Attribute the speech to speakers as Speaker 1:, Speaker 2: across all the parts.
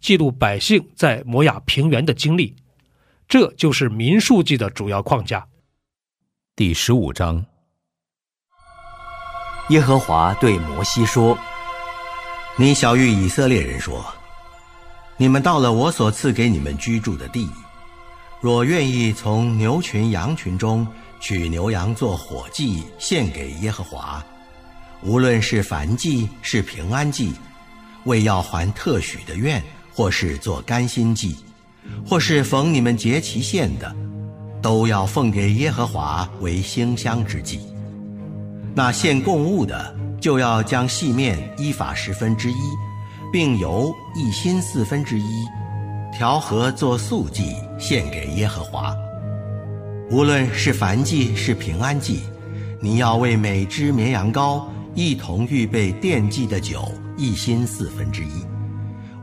Speaker 1: 记录百姓在摩亚平原的经历。这就是民数记的主要框架。
Speaker 2: 第十五章。
Speaker 3: 耶和华对摩西说：“
Speaker 4: 你小谕以色列人说：你们到了我所赐给你们居住的地，若愿意从牛群羊群中取牛羊做火祭献给耶和华，无论是燔祭是平安祭，为要还特许的愿，或是做甘心祭，或是逢你们节其献的，都要奉给耶和华为馨香之祭。”那献供物的，就要将细面依法十分之一，并油一心四分之一，调和做素祭献给耶和华。无论是燔祭是平安祭，你要为每只绵羊羔一同预备奠祭的酒一心四分之一，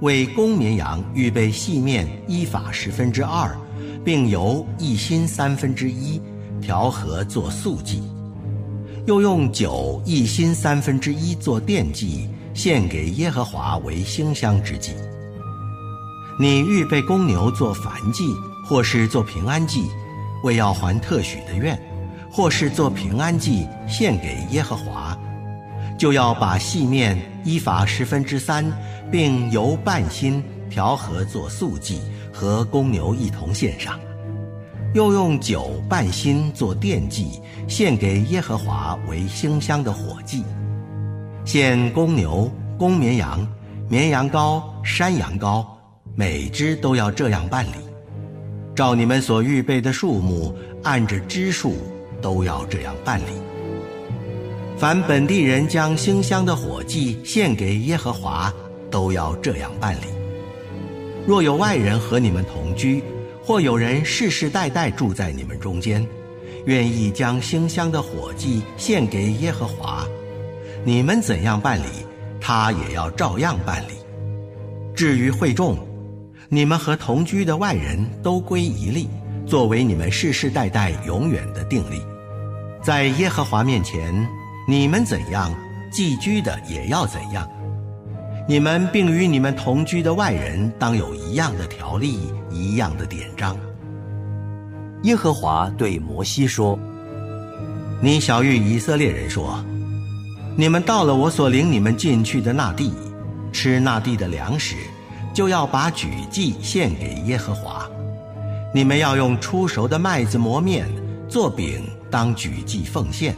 Speaker 4: 为公绵羊预备细面依法十分之二，并油一心三分之一，调和做素祭。又用酒一心三分之一做奠祭，献给耶和华为馨香之祭。你预备公牛做燔祭，或是做平安祭，为要还特许的愿，或是做平安祭献给耶和华，就要把细面依法十分之三，并由半心调和做素祭，和公牛一同献上。又用酒半心做奠祭，献给耶和华为馨香的火祭。献公牛、公绵羊、绵羊羔、山羊羔，每只都要这样办理。照你们所预备的数目，按着支数都要这样办理。凡本地人将馨香的火祭献给耶和华，都要这样办理。若有外人和你们同居，或有人世世代代住在你们中间，愿意将馨香的火祭献给耶和华，你们怎样办理，他也要照样办理。至于会众，你们和同居的外人都归一例，作为你们世世代代永远的定例。在耶和华面前，你们怎样寄居的也要怎样。你们并与你们同居的外人当有一样的条例，一样的典章。
Speaker 3: 耶和华对摩西说：“
Speaker 4: 你小谕以色列人说：你们到了我所领你们进去的那地，吃那地的粮食，就要把举祭献给耶和华。你们要用出熟的麦子磨面做饼，当举祭奉献。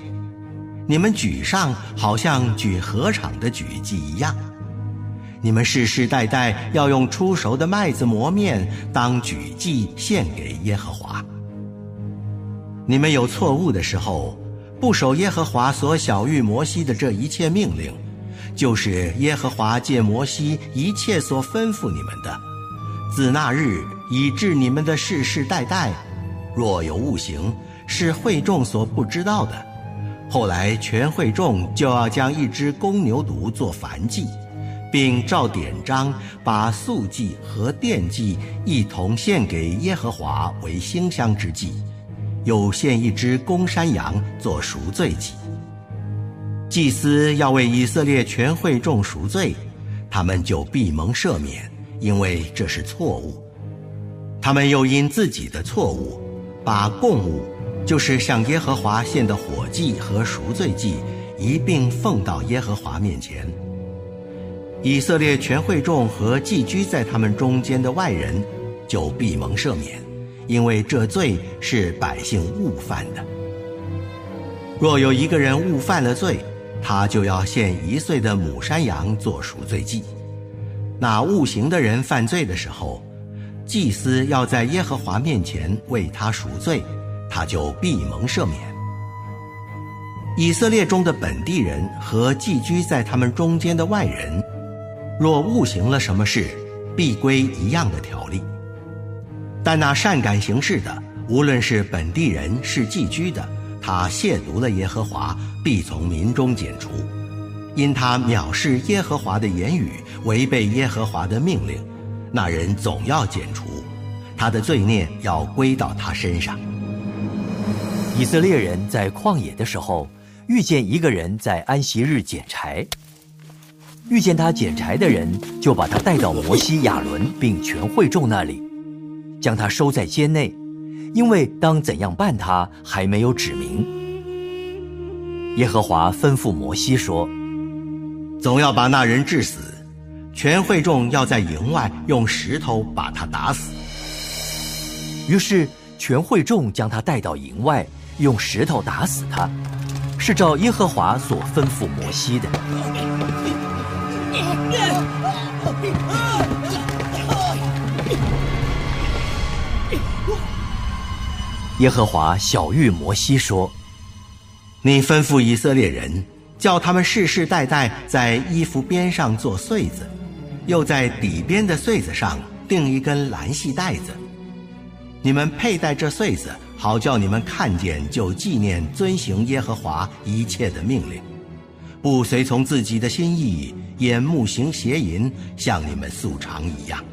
Speaker 4: 你们举上，好像举禾场的举祭一样。”你们世世代代要用出熟的麦子磨面当举祭献给耶和华。你们有错误的时候，不守耶和华所晓谕摩西的这一切命令，就是耶和华借摩西一切所吩咐你们的，自那日以致你们的世世代代，若有误行，是会众所不知道的，后来全会众就要将一只公牛犊做燔祭。并照典章把素祭和奠祭一同献给耶和华为馨香之祭，又献一只公山羊做赎罪祭。祭司要为以色列全会众赎罪，他们就必蒙赦免，因为这是错误。他们又因自己的错误，把供物，就是向耶和华献的火祭和赎罪祭，一并奉到耶和华面前。以色列全会众和寄居在他们中间的外人，就必蒙赦免，因为这罪是百姓误犯的。若有一个人误犯了罪，他就要献一岁的母山羊做赎罪祭。那误行的人犯罪的时候，祭司要在耶和华面前为他赎罪，他就必蒙赦免。以色列中的本地人和寄居在他们中间的外人，若误行了什么事，必归一样的条例。但那善感行事的，无论是本地人是寄居的，他亵渎了耶和华，必从民中剪除，因他藐视耶和华的言语，违背耶和华的命令，那人总要剪除，他的罪孽要归到他身上。
Speaker 3: 以色列人在旷野的时候。遇见一个人在安息日捡柴，遇见他捡柴的人，就把他带到摩西、亚伦并全会众那里，将他收在监内，因为当怎样办他还没有指明。耶和华吩咐摩西说：“
Speaker 4: 总要把那人治死，全会众要在营外用石头把他打死。”
Speaker 3: 于是全会众将他带到营外，用石头打死他。是照耶和华所吩咐摩西的。耶和华小谕摩西说：“
Speaker 4: 你吩咐以色列人，叫他们世世代代在衣服边上做穗子，又在底边的穗子上钉一根蓝细带子。你们佩戴这穗子。”好叫你们看见，就纪念遵行耶和华一切的命令，不随从自己的心意，眼目行邪淫，像你们素常一样，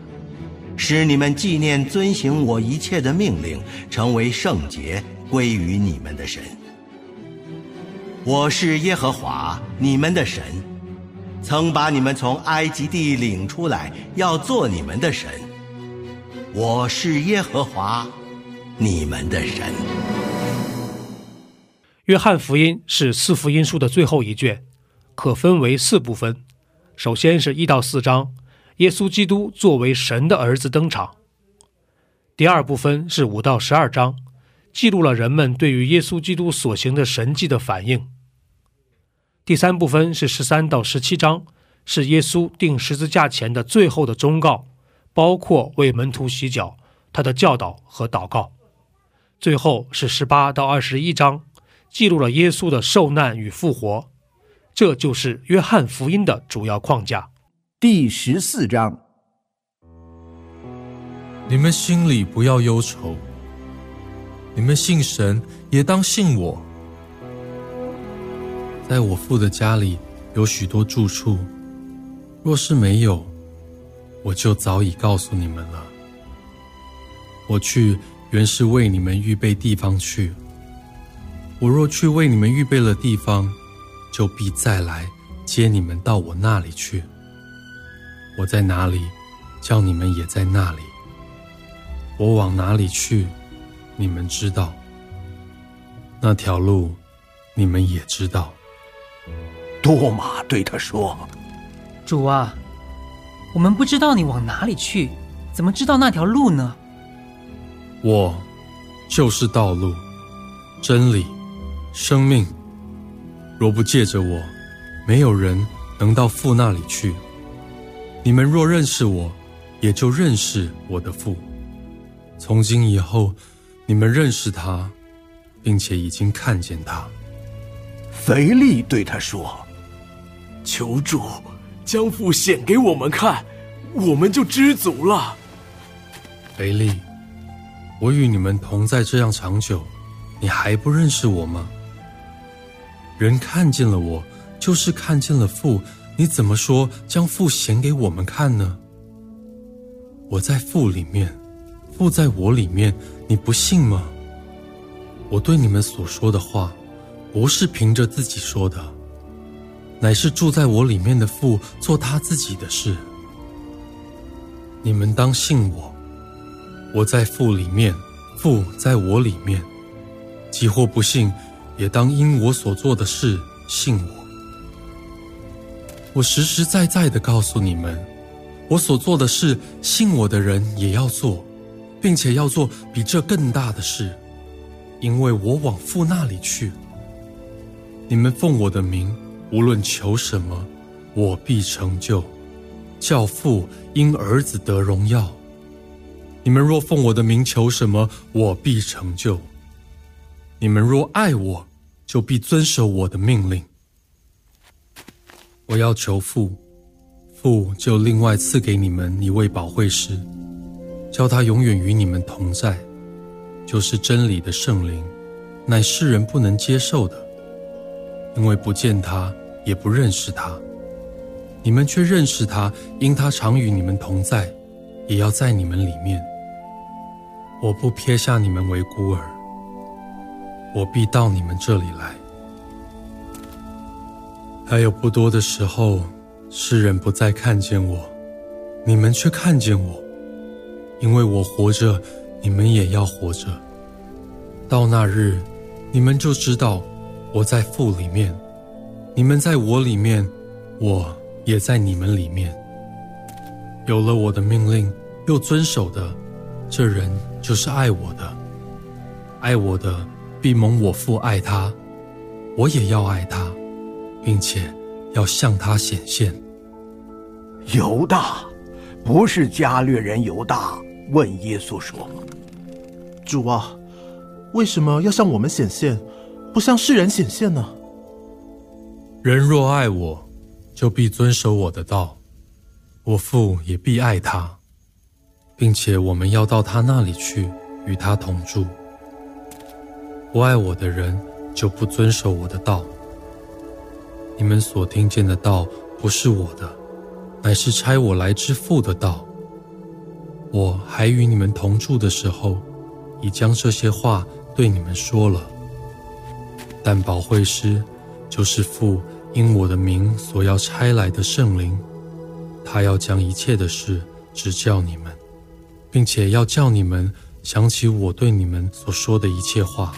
Speaker 4: 使你们纪念遵行我一切的命令，成为圣洁，归于你们的神。我是耶和华你们的神，曾把你们从埃及地领出来，要做你们的神。我是耶和华。你们的神。
Speaker 1: 约翰福音是四福音书的最后一卷，可分为四部分。首先是一到四章，耶稣基督作为神的儿子登场。第二部分是五到十二章，记录了人们对于耶稣基督所行的神迹的反应。第三部分是十三到十七章，是耶稣定十字架前的最后的忠告，包括为门徒洗脚、他的教导和祷告。最后是十八到二十一章，记录了耶稣的受难与复活，这就是约翰福音的主要框架。
Speaker 5: 第十四章，
Speaker 6: 你们心里不要忧愁，你们信神也当信我，在我父的家里有许多住处，若是没有，我就早已告诉你们了。我去。原是为你们预备地方去。我若去为你们预备了地方，就必再来接你们到我那里去。我在哪里，叫你们也在那里。我往哪里去，你们知道。那条路，你们也知道。
Speaker 5: 多马对他说：“
Speaker 7: 主啊，我们不知道你往哪里去，怎么知道那条路呢？”
Speaker 6: 我就是道路、真理、生命。若不借着我，没有人能到父那里去。你们若认识我，也就认识我的父。从今以后，你们认识他，并且已经看见他。
Speaker 5: 腓力对他说：“求主将父显给我们看，我们就知足了。”
Speaker 6: 腓力。我与你们同在这样长久，你还不认识我吗？人看见了我，就是看见了父。你怎么说将父显给我们看呢？我在父里面，父在我里面，你不信吗？我对你们所说的话，不是凭着自己说的，乃是住在我里面的父做他自己的事。你们当信我。我在父里面，父在我里面。即或不信，也当因我所做的事信我。我实实在在的告诉你们，我所做的事，信我的人也要做，并且要做比这更大的事，因为我往父那里去。你们奉我的名，无论求什么，我必成就，教父因儿子得荣耀。你们若奉我的名求什么，我必成就。你们若爱我，就必遵守我的命令。我要求父，父就另外赐给你们一位保惠师，叫他永远与你们同在，就是真理的圣灵，乃世人不能接受的，因为不见他，也不认识他。你们却认识他，因他常与你们同在，也要在你们里面。我不撇下你们为孤儿，我必到你们这里来。还有不多的时候，世人不再看见我，你们却看见我，因为我活着，你们也要活着。到那日，你们就知道我在父里面，你们在我里面，我也在你们里面。有了我的命令又遵守的，这人。就是爱我的，爱我的必蒙我父爱他，我也要爱他，并且要向他显现。
Speaker 8: 犹大，不是加略人犹大，问耶稣说：“
Speaker 9: 主啊，为什么要向我们显现，不向世人显现呢？”
Speaker 6: 人若爱我，就必遵守我的道，我父也必爱他。并且我们要到他那里去，与他同住。不爱我的人，就不遵守我的道。你们所听见的道，不是我的，乃是差我来之父的道。我还与你们同住的时候，已将这些话对你们说了。但保惠师，就是父因我的名所要差来的圣灵，他要将一切的事指教你们。并且要叫你们想起我对你们所说的一切话。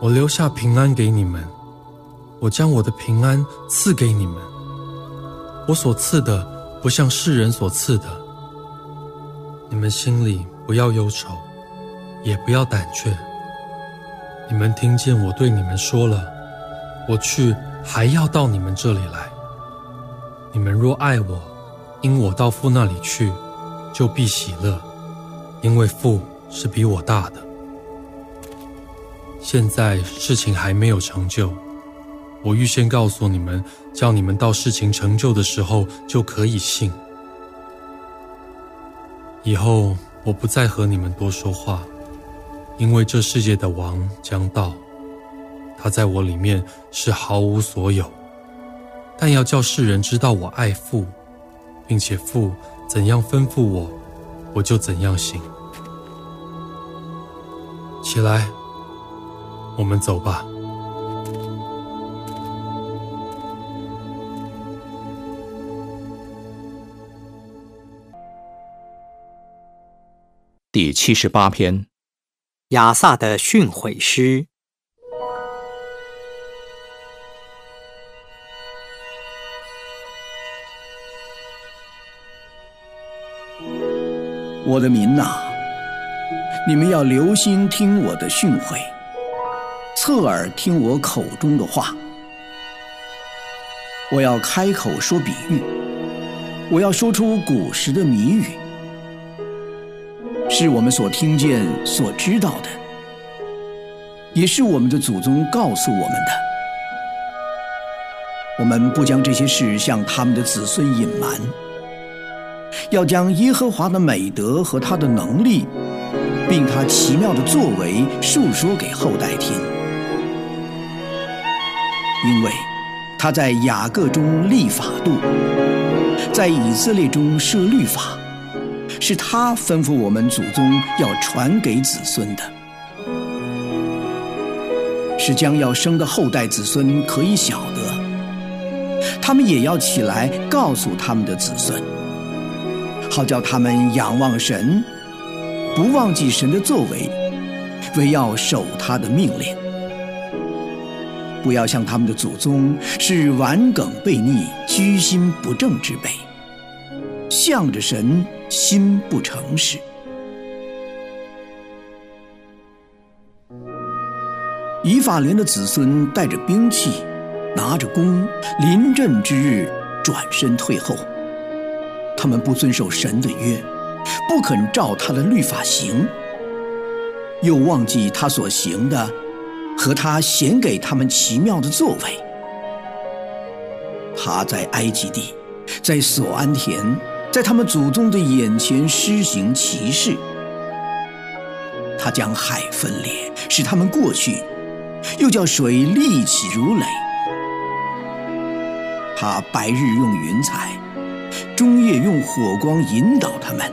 Speaker 6: 我留下平安给你们，我将我的平安赐给你们。我所赐的不像世人所赐的。你们心里不要忧愁，也不要胆怯。你们听见我对你们说了，我去还要到你们这里来。你们若爱我。因我到父那里去，就必喜乐，因为父是比我大的。现在事情还没有成就，我预先告诉你们，叫你们到事情成就的时候就可以信。以后我不再和你们多说话，因为这世界的王将到，他在我里面是毫无所有，但要叫世人知道我爱父。并且父怎样吩咐我，我就怎样行。起来，我们走吧。
Speaker 2: 第七十八篇，
Speaker 3: 亚萨的训诲诗。
Speaker 8: 我的民呐，你们要留心听我的训诲，侧耳听我口中的话。我要开口说比喻，我要说出古时的谜语，是我们所听见、所知道的，也是我们的祖宗告诉我们的。我们不将这些事向他们的子孙隐瞒。要将耶和华的美德和他的能力，并他奇妙的作为述说给后代听，因为他在雅各中立法度，在以色列中设律法，是他吩咐我们祖宗要传给子孙的，是将要生的后代子孙可以晓得，他们也要起来告诉他们的子孙。好叫他们仰望神，不忘记神的作为，唯要守他的命令，不要像他们的祖宗是顽梗悖逆、居心不正之辈，向着神心不诚实。以法莲的子孙带着兵器，拿着弓，临阵之日转身退后。他们不遵守神的约，不肯照他的律法行，又忘记他所行的和他显给他们奇妙的作为。他在埃及地，在索安田，在他们祖宗的眼前施行奇事。他将海分裂，使他们过去。又叫水立起如垒。他白日用云彩，中夜用火光引导他们。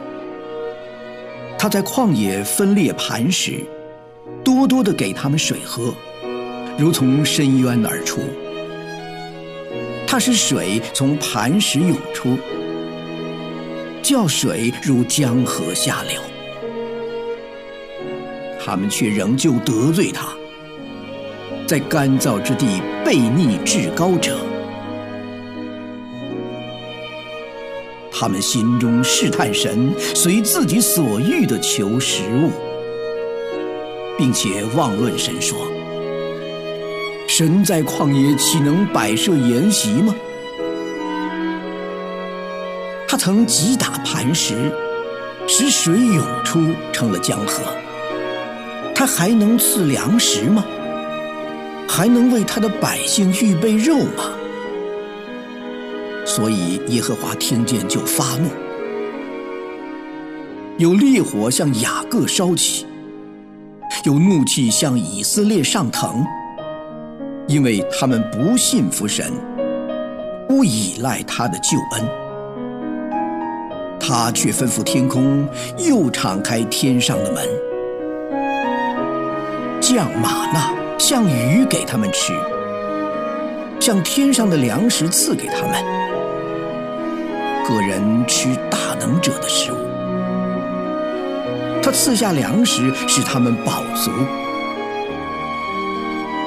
Speaker 8: 他在旷野分裂磐石，多多的给他们水喝，如从深渊而出。他使水从磐石涌出，叫水如江河下流。他们却仍旧得罪他。在干燥之地背逆至高者，他们心中试探神，随自己所欲的求食物，并且妄论神说：“神在旷野岂能摆设筵席吗？”他曾击打磐石，使水涌出，成了江河。他还能赐粮食吗？还能为他的百姓预备肉吗？所以耶和华听见就发怒，有烈火向雅各烧起，有怒气向以色列上腾，因为他们不信服神，不依赖他的救恩。他却吩咐天空，又敞开天上的门，降马纳。像鱼给他们吃，像天上的粮食赐给他们。个人吃大能者的食物，他赐下粮食使他们饱足。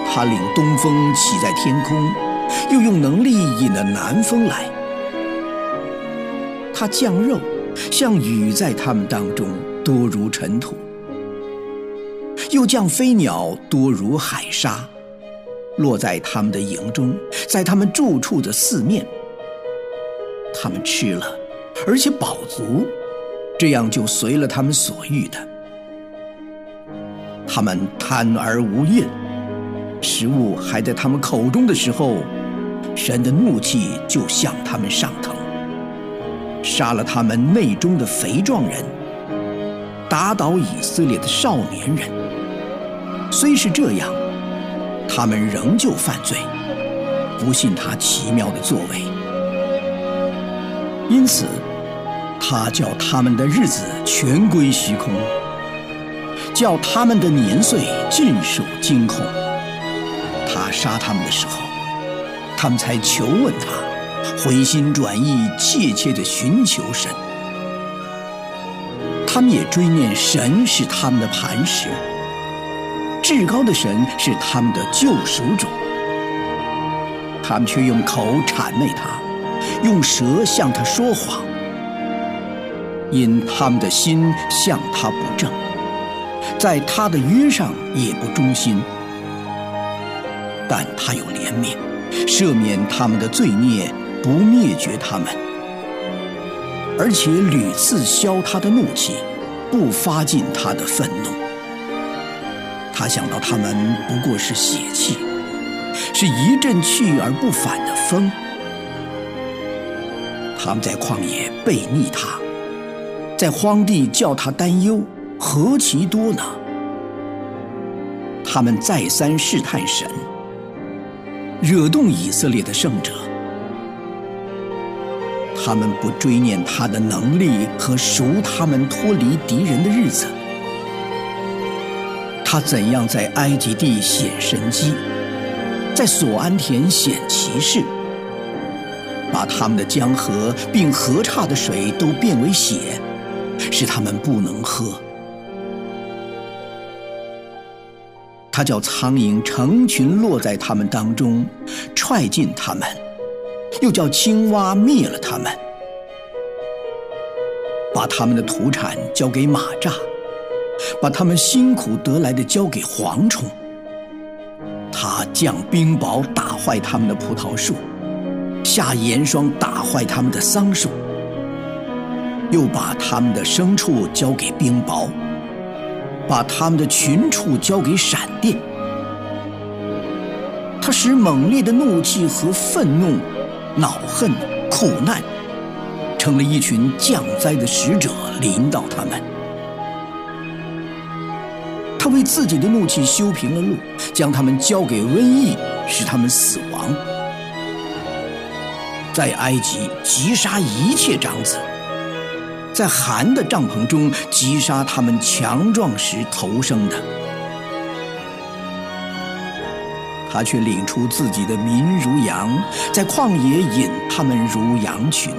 Speaker 8: 他领东风起在天空，又用能力引了南风来。他降肉，像雨在他们当中，多如尘土。又降飞鸟多如海沙，落在他们的营中，在他们住处的四面。他们吃了，而且饱足，这样就随了他们所欲的。他们贪而无厌，食物还在他们口中的时候，神的怒气就向他们上腾，杀了他们内中的肥壮人，打倒以色列的少年人。虽是这样，他们仍旧犯罪，不信他奇妙的作为。因此，他叫他们的日子全归虚空，叫他们的年岁尽属惊恐。他杀他们的时候，他们才求问他，回心转意，切切的寻求神。他们也追念神是他们的磐石。至高的神是他们的救赎主，他们却用口谄媚他，用舌向他说谎，因他们的心向他不正，在他的约上也不忠心。但他有怜悯，赦免他们的罪孽，不灭绝他们，而且屡次消他的怒气，不发尽他的愤怒。他想到他们不过是血气，是一阵去而不返的风。他们在旷野背逆他，在荒地叫他担忧，何其多呢？他们再三试探神，惹动以色列的圣者。他们不追念他的能力和赎他们脱离敌人的日子。他怎样在埃及地显神迹，在索安田显奇事，把他们的江河并河岔的水都变为血，使他们不能喝。他叫苍蝇成群落在他们当中，踹进他们，又叫青蛙灭了他们。把他们的土产交给马蚱，把他们辛苦得来的交给蝗虫。他降冰雹打坏他们的葡萄树，下严霜打坏他们的桑树，又把他们的牲畜交给冰雹，把他们的群畜交给闪电。他使猛烈的怒气和愤怒、恼恨、苦难，成了一群降灾的使者，临到他们。他为自己的怒气修平了路，将他们交给瘟疫，使他们死亡。在埃及击杀一切长子，在寒的帐篷中击杀他们强壮时投生的。他却领出自己的民如羊，在旷野引他们如羊群。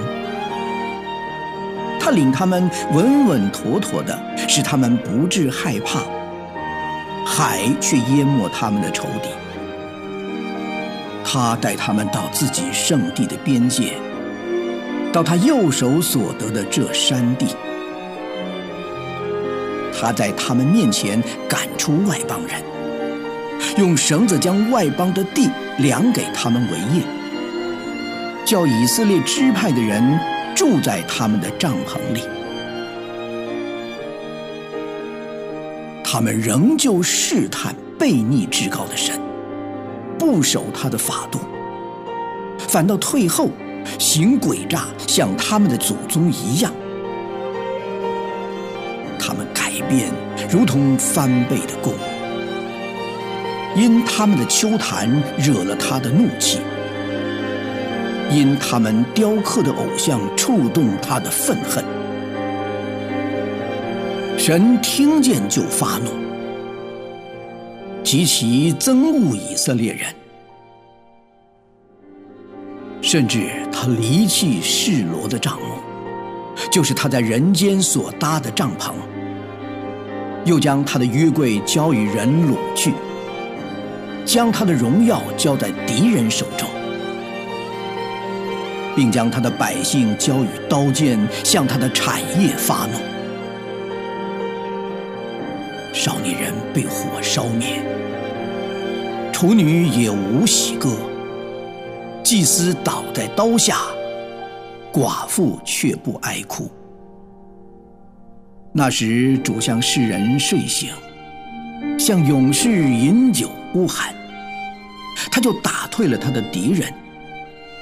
Speaker 8: 他领他们稳稳妥妥的，使他们不致害怕。海却淹没他们的仇敌。他带他们到自己圣地的边界，到他右手所得的这山地。他在他们面前赶出外邦人。用绳子将外邦的地量给他们为业，叫以色列支派的人住在他们的帐篷里。他们仍旧试探悖逆至高的神，不守他的法度，反倒退后，行诡诈，像他们的祖宗一样。他们改变，如同翻倍的弓。因他们的秋坛惹了他的怒气，因他们雕刻的偶像触动他的愤恨，神听见就发怒，极其憎恶以色列人，甚至他离弃示罗的帐幕，就是他在人间所搭的帐篷，又将他的约柜交与人掳去。将他的荣耀交在敌人手中，并将他的百姓交与刀剑，向他的产业发怒。少年人被火烧灭，处女也无喜歌。祭司倒在刀下，寡妇却不哀哭。那时主向世人睡醒，向勇士饮酒。呼喊，他就打退了他的敌人，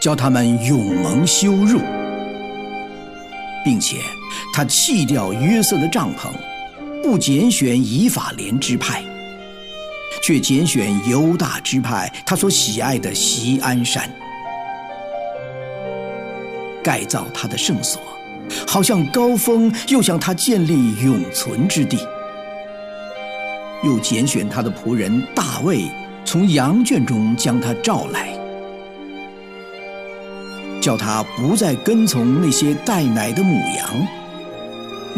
Speaker 8: 叫他们永蒙羞辱，并且他弃掉约瑟的帐篷，不拣选以法莲支派，却拣选犹大支派他所喜爱的锡安山，改造他的圣所，好像高峰，又向他建立永存之地。又拣选他的仆人大卫，从羊圈中将他召来，叫他不再跟从那些带奶的母羊，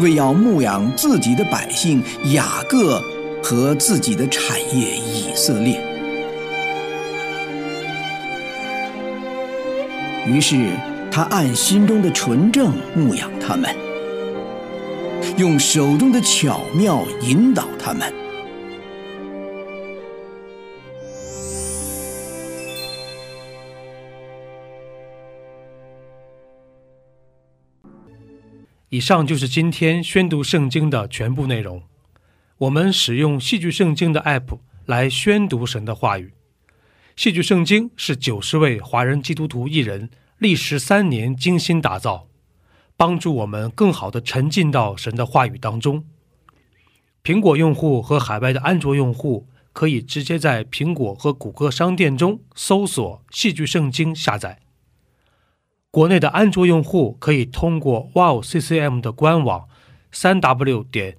Speaker 8: 为要牧养自己的百姓雅各和自己的产业以色列。于是他按心中的纯正牧养他们，用手中的巧妙引导他们。
Speaker 1: 以上就是今天宣读圣经的全部内容。我们使用戏剧圣经的 App 来宣读神的话语。戏剧圣经是九十位华人基督徒艺人历时三年精心打造，帮助我们更好的沉浸到神的话语当中。苹果用户和海外的安卓用户可以直接在苹果和谷歌商店中搜索“戏剧圣经”下载。国内的安卓用户可以通过 Wow CCM 的官网，三 W 点